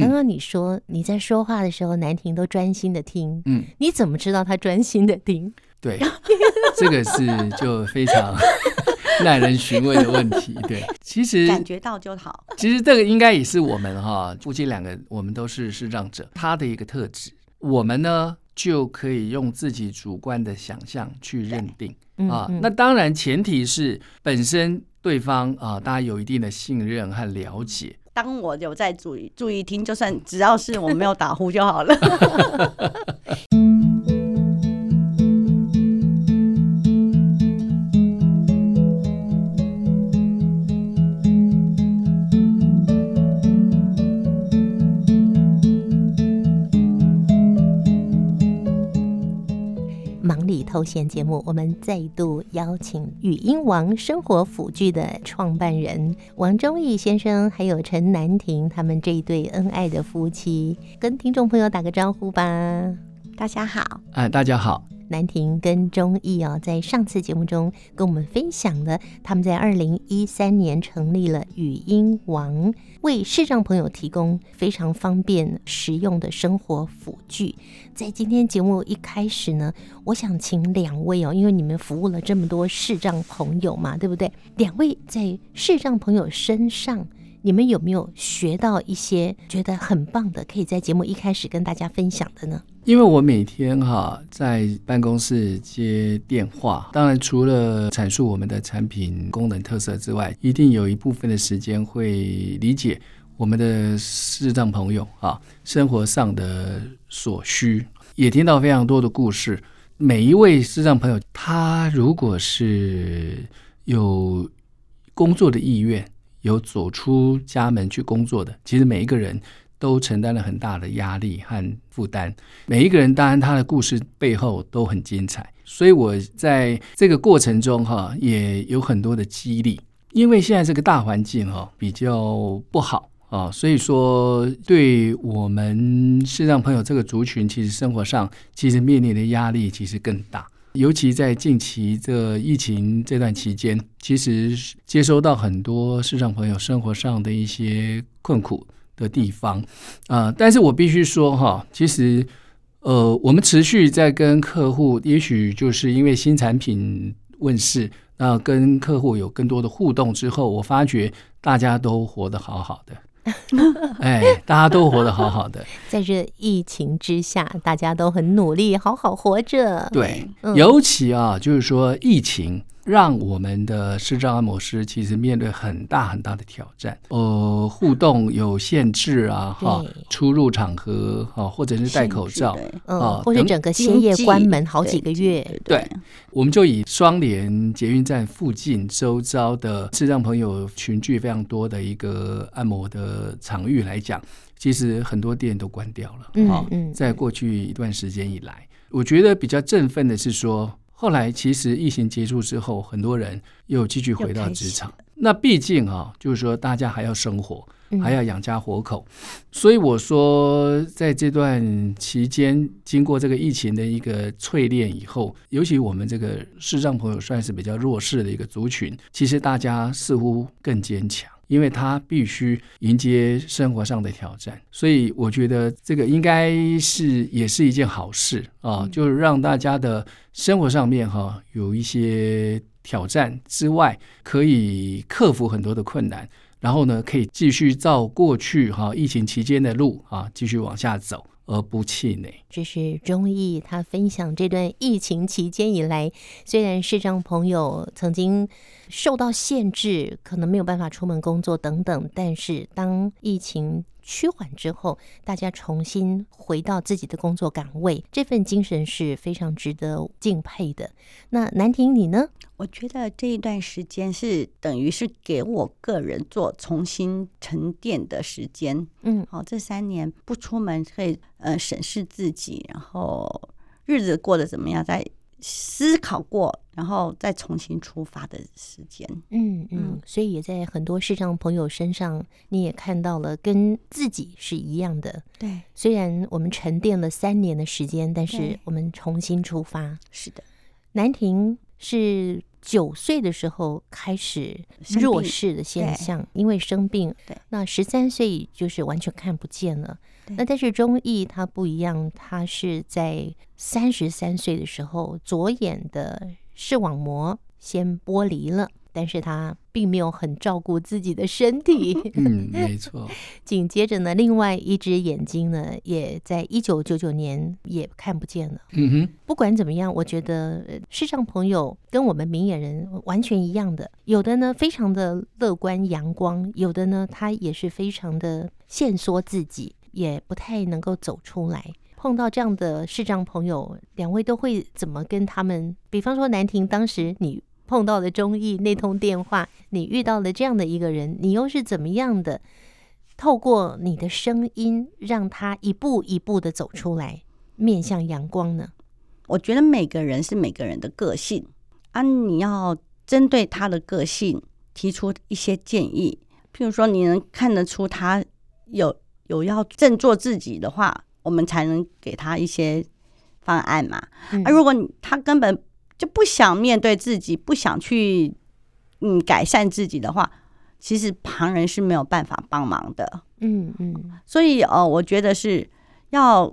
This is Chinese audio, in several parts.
刚刚你说你在说话的时候，南婷都专心的听，嗯，你怎么知道他专心的听？对，这个是就非常 耐人寻味的问题。对，其实感觉到就好。其实这个应该也是我们哈夫妻两个，我们都是视障者，他的一个特质。我们呢就可以用自己主观的想象去认定啊。那当然前提是本身对方啊，大家有一定的信任和了解。当我有在注意注意听，就算只要是我没有打呼就好了。头衔节目，我们再度邀请语音王生活辅具的创办人王忠义先生，还有陈南婷他们这一对恩爱的夫妻，跟听众朋友打个招呼吧。大家好，哎，大家好。南婷跟忠义啊，在上次节目中跟我们分享了他们在二零一三年成立了语音王，为视障朋友提供非常方便实用的生活辅具。在今天节目一开始呢，我想请两位哦，因为你们服务了这么多视障朋友嘛，对不对？两位在视障朋友身上，你们有没有学到一些觉得很棒的，可以在节目一开始跟大家分享的呢？因为我每天哈在办公室接电话，当然除了阐述我们的产品功能特色之外，一定有一部分的时间会理解我们的视障朋友啊生活上的所需，也听到非常多的故事。每一位视障朋友，他如果是有工作的意愿，有走出家门去工作的，其实每一个人。都承担了很大的压力和负担。每一个人，当然他的故事背后都很精彩，所以我在这个过程中哈，也有很多的激励。因为现在这个大环境哈比较不好啊，所以说对我们视障朋友这个族群，其实生活上其实面临的压力其实更大。尤其在近期这疫情这段期间，其实接收到很多市场朋友生活上的一些困苦。的地方啊、但是我必须说哈，其实呃，我们持续在跟客户，也许就是因为新产品问世，那跟客户有更多的互动之后，我发觉大家都活得好好的，哎，大家都活得好好的，在这疫情之下，大家都很努力，好好活着。对，嗯、尤其啊，就是说疫情。让我们的视障按摩师其实面对很大很大的挑战，呃，互动有限制啊，哈，出入场合哈，或者是戴口罩啊，或者整个歇业关门好几个月。对，我们就以双联捷运站附近周遭的视障朋友群聚非常多的一个按摩的场域来讲，其实很多店都关掉了。啊，在过去一段时间以来，我觉得比较振奋的是说。后来其实疫情结束之后，很多人又继续回到职场。那毕竟啊，就是说大家还要生活，还要养家活口。所以我说，在这段期间，经过这个疫情的一个淬炼以后，尤其我们这个视障朋友算是比较弱势的一个族群，其实大家似乎更坚强。因为他必须迎接生活上的挑战，所以我觉得这个应该是也是一件好事啊，就是让大家的生活上面哈有一些挑战之外，可以克服很多的困难，然后呢，可以继续照过去哈疫情期间的路啊继续往下走。而不气馁。这是钟意他分享这段疫情期间以来，虽然视障朋友曾经受到限制，可能没有办法出门工作等等，但是当疫情趋缓之后，大家重新回到自己的工作岗位，这份精神是非常值得敬佩的。那南婷你呢？我觉得这一段时间是等于是给我个人做重新沉淀的时间。嗯，好，这三年不出门可以呃审视自己，然后日子过得怎么样，再思考过，然后再重新出发的时间，嗯嗯，所以也在很多视障朋友身上，你也看到了跟自己是一样的。对，虽然我们沉淀了三年的时间，但是我们重新出发。是的，南婷是九岁的时候开始弱视的现象，因为生病。对，那十三岁就是完全看不见了。那但是钟意他不一样，他是在三十三岁的时候，左眼的视网膜先剥离了。但是他并没有很照顾自己的身体，嗯，没错。紧接着呢，另外一只眼睛呢，也在一九九九年也看不见了。嗯哼，不管怎么样，我觉得视障朋友跟我们明眼人完全一样的，有的呢非常的乐观阳光，有的呢他也是非常的限缩自己，也不太能够走出来。碰到这样的视障朋友，两位都会怎么跟他们？比方说，南婷当时你。碰到的钟毅那通电话，你遇到了这样的一个人，你又是怎么样的？透过你的声音，让他一步一步的走出来，面向阳光呢？我觉得每个人是每个人的个性啊，你要针对他的个性提出一些建议。譬如说，你能看得出他有有要振作自己的话，我们才能给他一些方案嘛。啊，如果他根本就不想面对自己，不想去嗯改善自己的话，其实旁人是没有办法帮忙的。嗯嗯，所以哦，我觉得是要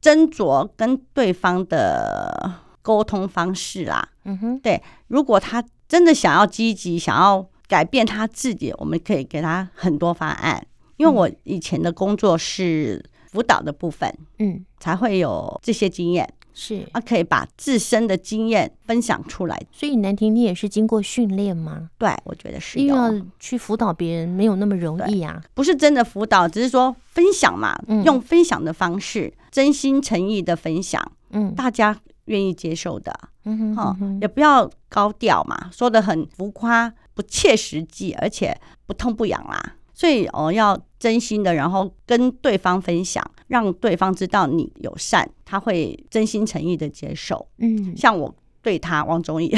斟酌跟对方的沟通方式啦。嗯哼，对，如果他真的想要积极，想要改变他自己，我们可以给他很多方案。因为我以前的工作是辅导的部分，嗯，才会有这些经验。是，啊可以把自身的经验分享出来。所以南婷，你也是经过训练吗？对，我觉得是。因为要去辅导别人没有那么容易啊，不是真的辅导，只是说分享嘛，嗯、用分享的方式，真心诚意的分享，嗯，大家愿意接受的，嗯哼，嗯哼，也不要高调嘛，说的很浮夸，不切实际，而且不痛不痒啦。所以哦，要真心的，然后跟对方分享，让对方知道你友善，他会真心诚意的接受。嗯，像我对他王忠义，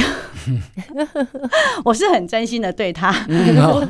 我是很真心的对他，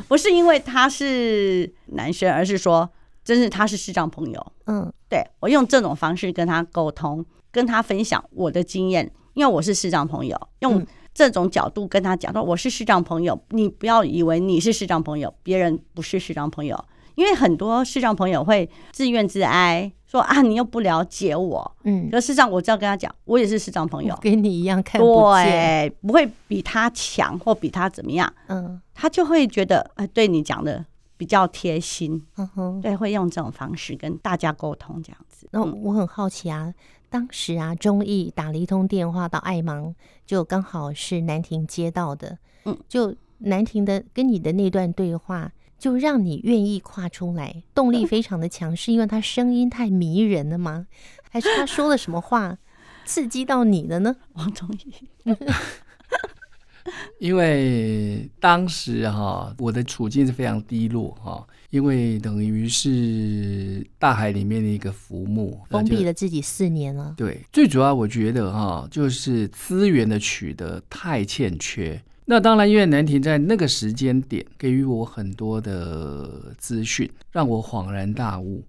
不是因为他是男生，而是说真是他是视障朋友。嗯，对，我用这种方式跟他沟通，跟他分享我的经验，因为我是视障朋友，用。这种角度跟他讲说，我是市长朋友，你不要以为你是市长朋友，别人不是市长朋友，因为很多市长朋友会自怨自哀，说啊，你又不了解我，嗯，可事实上我只要跟他讲，我也是市长朋友，跟你一样看不见，对，不会比他强或比他怎么样，嗯，他就会觉得，哎，对你讲的比较贴心，嗯哼，对，会用这种方式跟大家沟通这样子。那我很好奇啊。当时啊，钟意打了一通电话到爱芒，就刚好是南婷接到的。嗯，就南婷的跟你的那段对话，就让你愿意跨出来，动力非常的强，是因为他声音太迷人了吗？还是他说了什么话刺激到你了呢？王钟毅，因为当时哈，我的处境是非常低落哈。因为等于是大海里面的一个浮木，封闭了自己四年了。对，最主要我觉得哈，就是资源的取得太欠缺。那当然，因为南婷在那个时间点给予我很多的资讯，让我恍然大悟。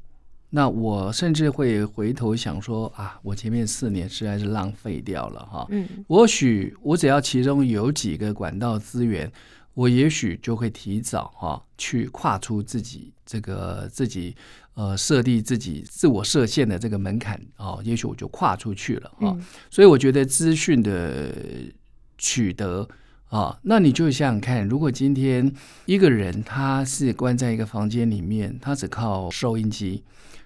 那我甚至会回头想说啊，我前面四年实在是浪费掉了哈。嗯，或许我只要其中有几个管道资源。我也许就会提早哈去跨出自己这个自己呃设立自己自我设限的这个门槛哦，也许我就跨出去了哈。所以我觉得资讯的取得啊，那你就想想看，如果今天一个人他是关在一个房间里面，他只靠收音机，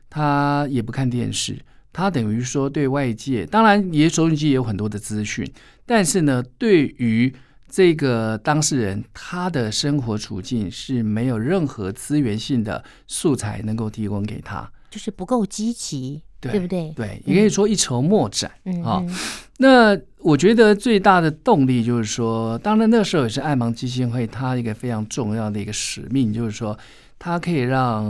他也不看电视，他等于说对外界，当然也收音机也有很多的资讯，但是呢，对于这个当事人他的生活处境是没有任何资源性的素材能够提供给他，就是不够积极，对，对不对？对，也可以说一筹莫展啊、嗯哦。那我觉得最大的动力就是说，当然那个时候也是爱盲基金会它一个非常重要的一个使命，就是说它可以让，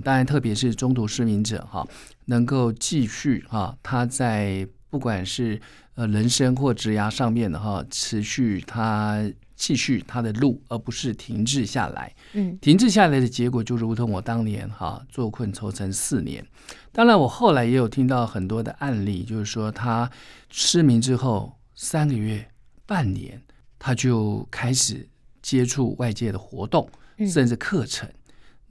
当然特别是中途失明者哈、哦，能够继续哈，他在不管是。呃，人生或职涯上面的哈，持续他继续他的路，而不是停滞下来。嗯，停滞下来的结果就如同我当年哈坐困愁城四年。当然，我后来也有听到很多的案例，就是说他失明之后三个月、半年，他就开始接触外界的活动，甚至课程。嗯、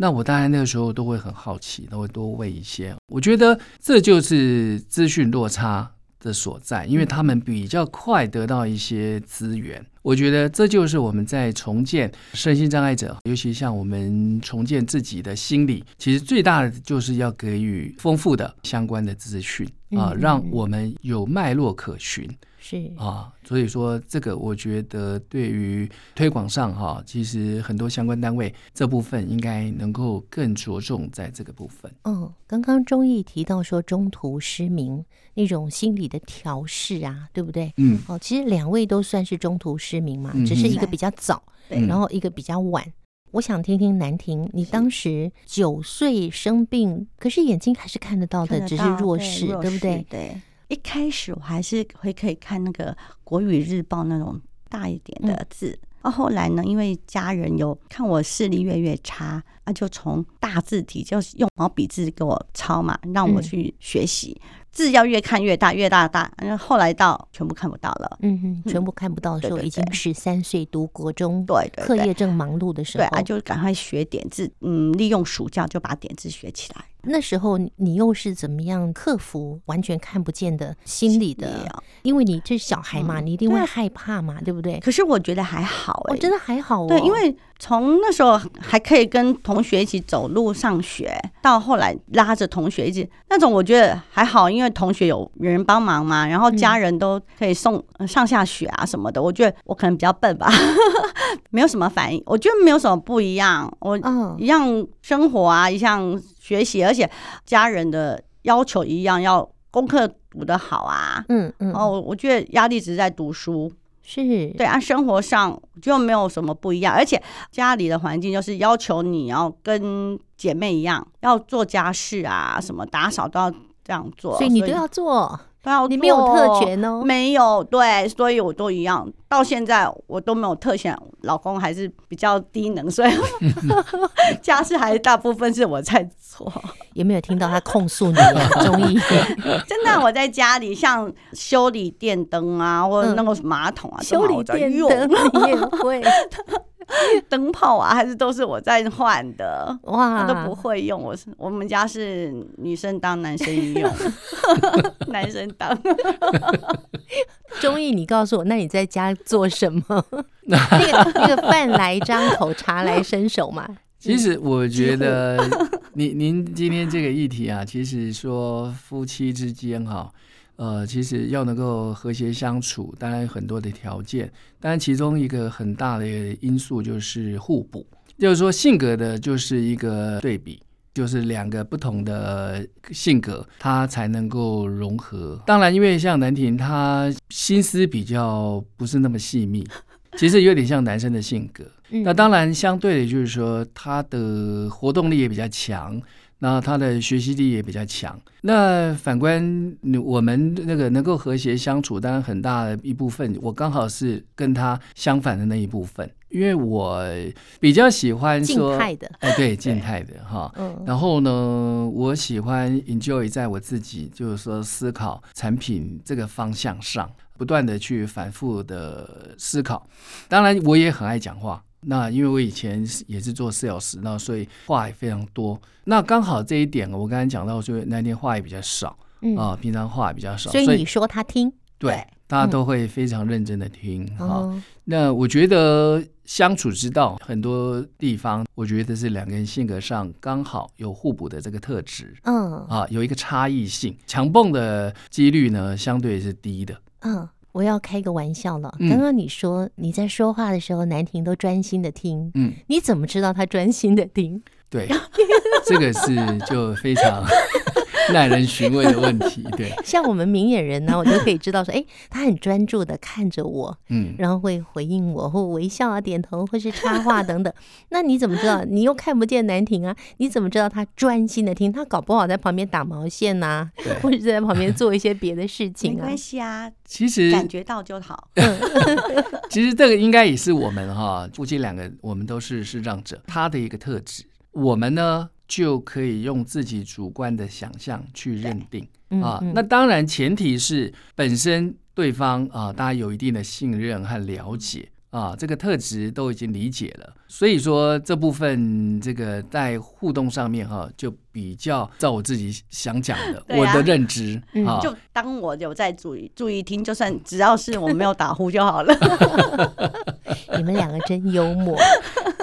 那我当然那个时候都会很好奇，都会多问一些。我觉得这就是资讯落差的所在，因为他们比较快得到一些资源。我觉得这就是我们在重建身心障碍者，尤其像我们重建自己的心理，其实最大的就是要给予丰富的相关的资讯啊，让我们有脉络可循。是啊，所以说这个我觉得对于推广上哈，其实很多相关单位这部分应该能够更着重在这个部分。嗯，刚刚中意提到说中途失明那种心理的调试啊，对不对？嗯，哦，其实两位都算是中途失明嘛，只是一个比较早，对，然后一个比较晚。嗯，我想听听南婷，你当时九岁生病，可是眼睛还是看得到的，只是弱视，对不对？对。一开始我还是会可以看那个《国语日报》那种大一点的字，然后后来呢，因为家人有看我视力越越差，那就从大字体就是用毛笔字给我抄嘛，让我去学习。字要越看越大，越大大，然后后来到全部看不到了。嗯哼，全部看不到的时候，已经十三岁读国中，对对，课业正忙碌的时候，对啊，就赶快学点字，嗯，利用暑假就把点字学起来。那时候你又是怎么样克服完全看不见的心理的？因为你这是小孩嘛，你一定会害怕嘛，对不对？可是我觉得还好，我真的还好哦。对，因为从那时候还可以跟同学一起走路上学，到后来拉着同学一起，那种我觉得还好，因为同学有人帮忙嘛，然后家人都可以送上下学啊什么的。我觉得我可能比较笨吧，没有什么反应。我觉得没有什么不一样，我一样生活啊，一样。学习，而且家人的要求一样，要功课读得好啊。嗯嗯。哦，我觉得压力只是在读书，是对啊。生活上就没有什么不一样，而且家里的环境就是要求你要跟姐妹一样，要做家事啊，什么打扫都要这样做，所以你都要做。对啊，你没有特权哦，没有，对，所以我都一样，到现在我都没有特权，老公还是比较低能，所以 家事还是大部分是我在做。有没有听到他控诉你啊？忠义真的，我在家里像修理电灯啊，或者那个马桶啊，嗯、修理电灯你也会。灯泡啊，还是都是我在换的哇，都不会用。我是我们家是女生当，男生用，男生当。中意，你告诉我，那你在家做什么？那个那个饭来张口，茶来伸手嘛。其实我觉得，您您今天这个议题啊，其实说夫妻之间哈。呃，其实要能够和谐相处，当然有很多的条件。当然，其中一个很大的因素就是互补，就是说性格的就是一个对比，就是两个不同的性格，它才能够融合。当然，因为像南婷，她心思比较不是那么细密，其实有点像男生的性格。那当然，相对的，就是说他的活动力也比较强。那他的学习力也比较强。那反观我们那个能够和谐相处，当然很大的一部分，我刚好是跟他相反的那一部分，因为我比较喜欢说静态的，哎，对，静态的哈。嗯。然后呢，我喜欢 enjoy 在我自己就是说思考产品这个方向上，不断的去反复的思考。当然，我也很爱讲话。那因为我以前也是做 sales，那所以话也非常多。那刚好这一点，我刚才讲到，就那天话也比较少，嗯啊，平常话也比较少。所以你说他听，对，对大家都会非常认真的听哈、嗯。那我觉得相处之道很多地方，我觉得是两个人性格上刚好有互补的这个特质，嗯啊，有一个差异性，强蹦的几率呢相对是低的，嗯。我要开个玩笑了。刚刚你说你在说话的时候，南婷都专心的听。嗯，你怎么知道他专心的听？对，这个是就非常。耐人寻味的问题，对，像我们明眼人呢，我就可以知道说，哎，他很专注的看着我，嗯，然后会回应我，或微笑啊、点头，或是插话等等。那你怎么知道？你又看不见南婷啊？你怎么知道他专心的听？他搞不好在旁边打毛线呐、啊，或者在旁边做一些别的事情啊？没关系啊，其实感觉到就好。其实这个应该也是我们哈夫妻两个，我们都是视障者，他的一个特质。我们呢？就可以用自己主观的想象去认定啊，那当然前提是本身对方啊，大家有一定的信任和了解啊，这个特质都已经理解了，所以说这部分这个在互动上面哈，就比较照我自己想讲的，我的认知啊，就当我有在注意注意听，就算只要是我没有打呼就好了。你们两个真幽默，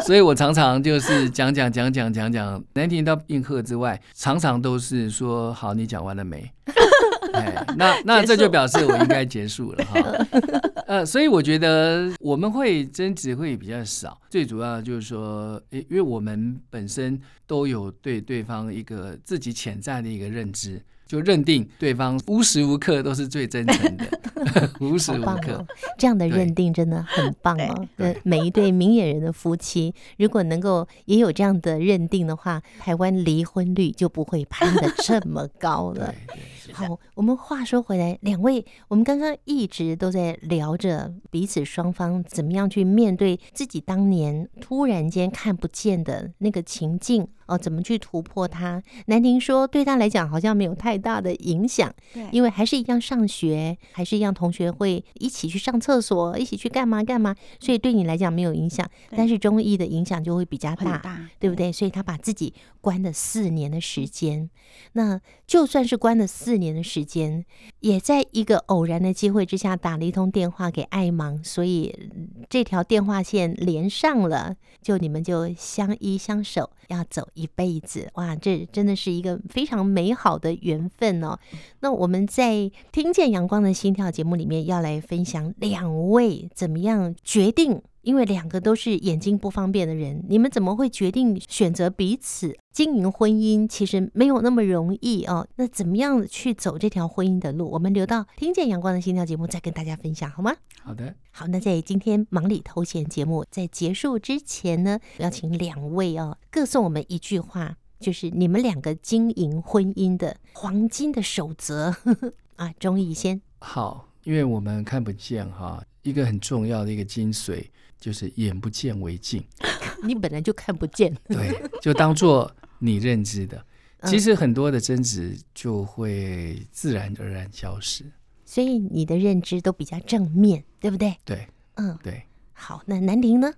所以我常常就是讲讲讲讲讲讲，难听到应和之外，常常都是说好，你讲完了没？哎，那那这就表示我应该结束了哈。呃，所以我觉得我们会争执会比较少，最主要就是说，诶，因为我们本身都有对对方一个自己潜在的一个认知。就认定对方无时无刻都是最真诚的，无时无刻、哦、这样的认定真的很棒哦。对，每一对明眼人的夫妻，如果能够也有这样的认定的话，台湾离婚率就不会攀得这么高了。好，我们话说回来，两位，我们刚刚一直都在聊着彼此双方怎么样去面对自己当年突然间看不见的那个情境。哦，怎么去突破它？南婷说，对他来讲好像没有太大的影响，对，因为还是一样上学，还是一样同学会一起去上厕所，一起去干嘛干嘛，所以对你来讲没有影响。但是中医的影响就会比较大，大，对不对？所以他把自己关了四年的时间，那就算是关了四年的时间，也在一个偶然的机会之下打了一通电话给爱芒，所以这条电话线连上了，就你们就相依相守，要走一辈子。哇，这真的是一个非常美好的缘分哦。那我们在听见阳光的心跳节目里面要来分享两位怎么样决定，因为两个都是眼睛不方便的人，你们怎么会决定选择彼此经营婚姻？其实没有那么容易哦。那怎么样去走这条婚姻的路？我们留到听见阳光的心跳节目再跟大家分享好吗？好的，好。那在今天忙里偷闲节目在结束之前呢，要请两位哦，各送我们一句话，就是你们两个经营婚姻的黄金的守则 啊。钟义先好，因为我们看不见哈，一个很重要的一个精髓就是眼不见为净。你本来就看不见，对，就当做你认知的。其实很多的争执就会自然而然消失。所以你的认知都比较正面，对不对？对，嗯，对。好，那南宁呢？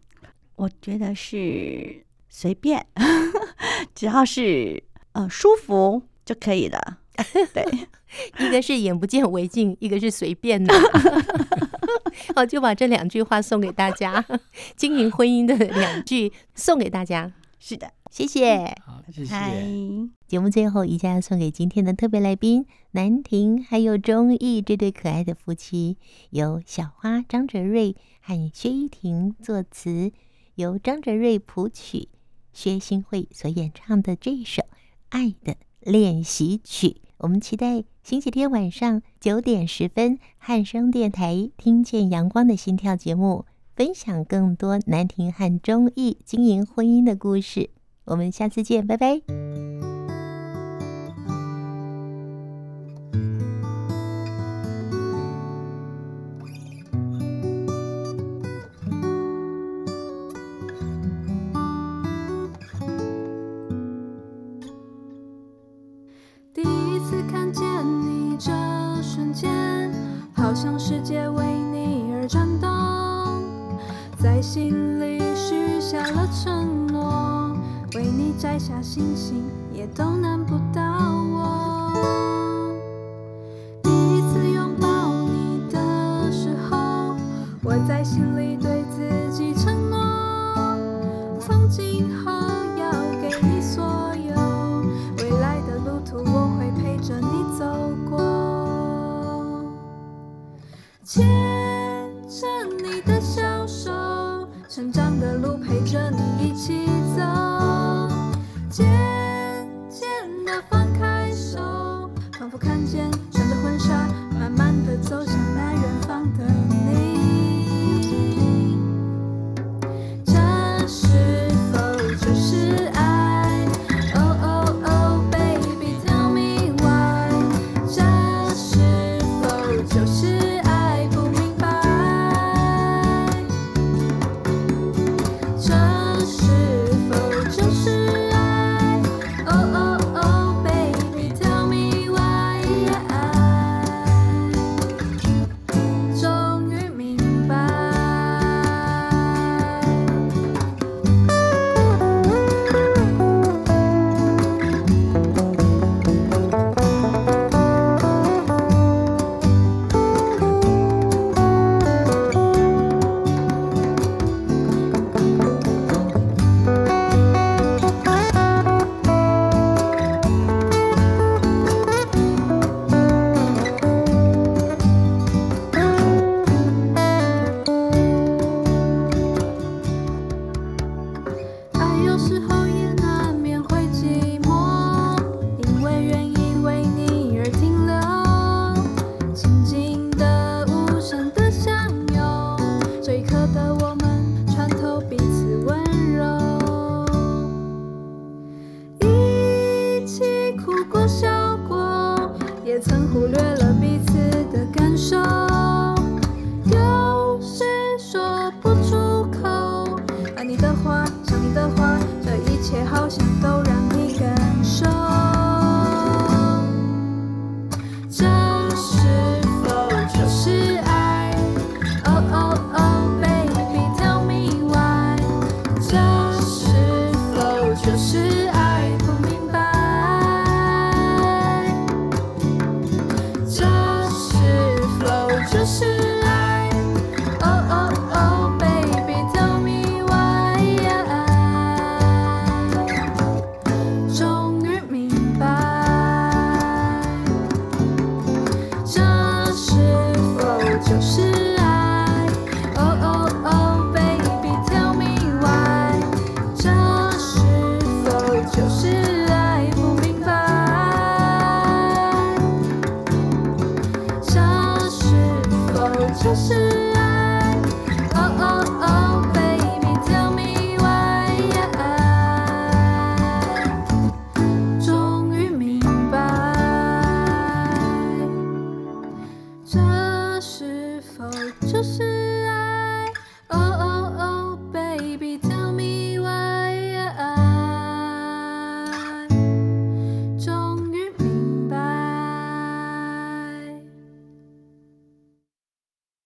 我觉得是随便，只要是呃舒服就可以了。对，一个是眼不见为净，一个是随便的。好，就把这两句话送给大家，经营婚姻的两句送给大家。是的，谢谢。好，谢谢。Hi 节目最后，宜家要送给今天的特别来宾南婷还有钟意这对可爱的夫妻，由小花张哲瑞和薛依婷作词，由张哲瑞谱曲，薛新慧所演唱的这首《爱的练习曲》。我们期待星期天晚上九点十分汉声电台听见阳光的心跳节目。分享更多南亭汉中意经营婚姻的故事，我们下次见，拜拜。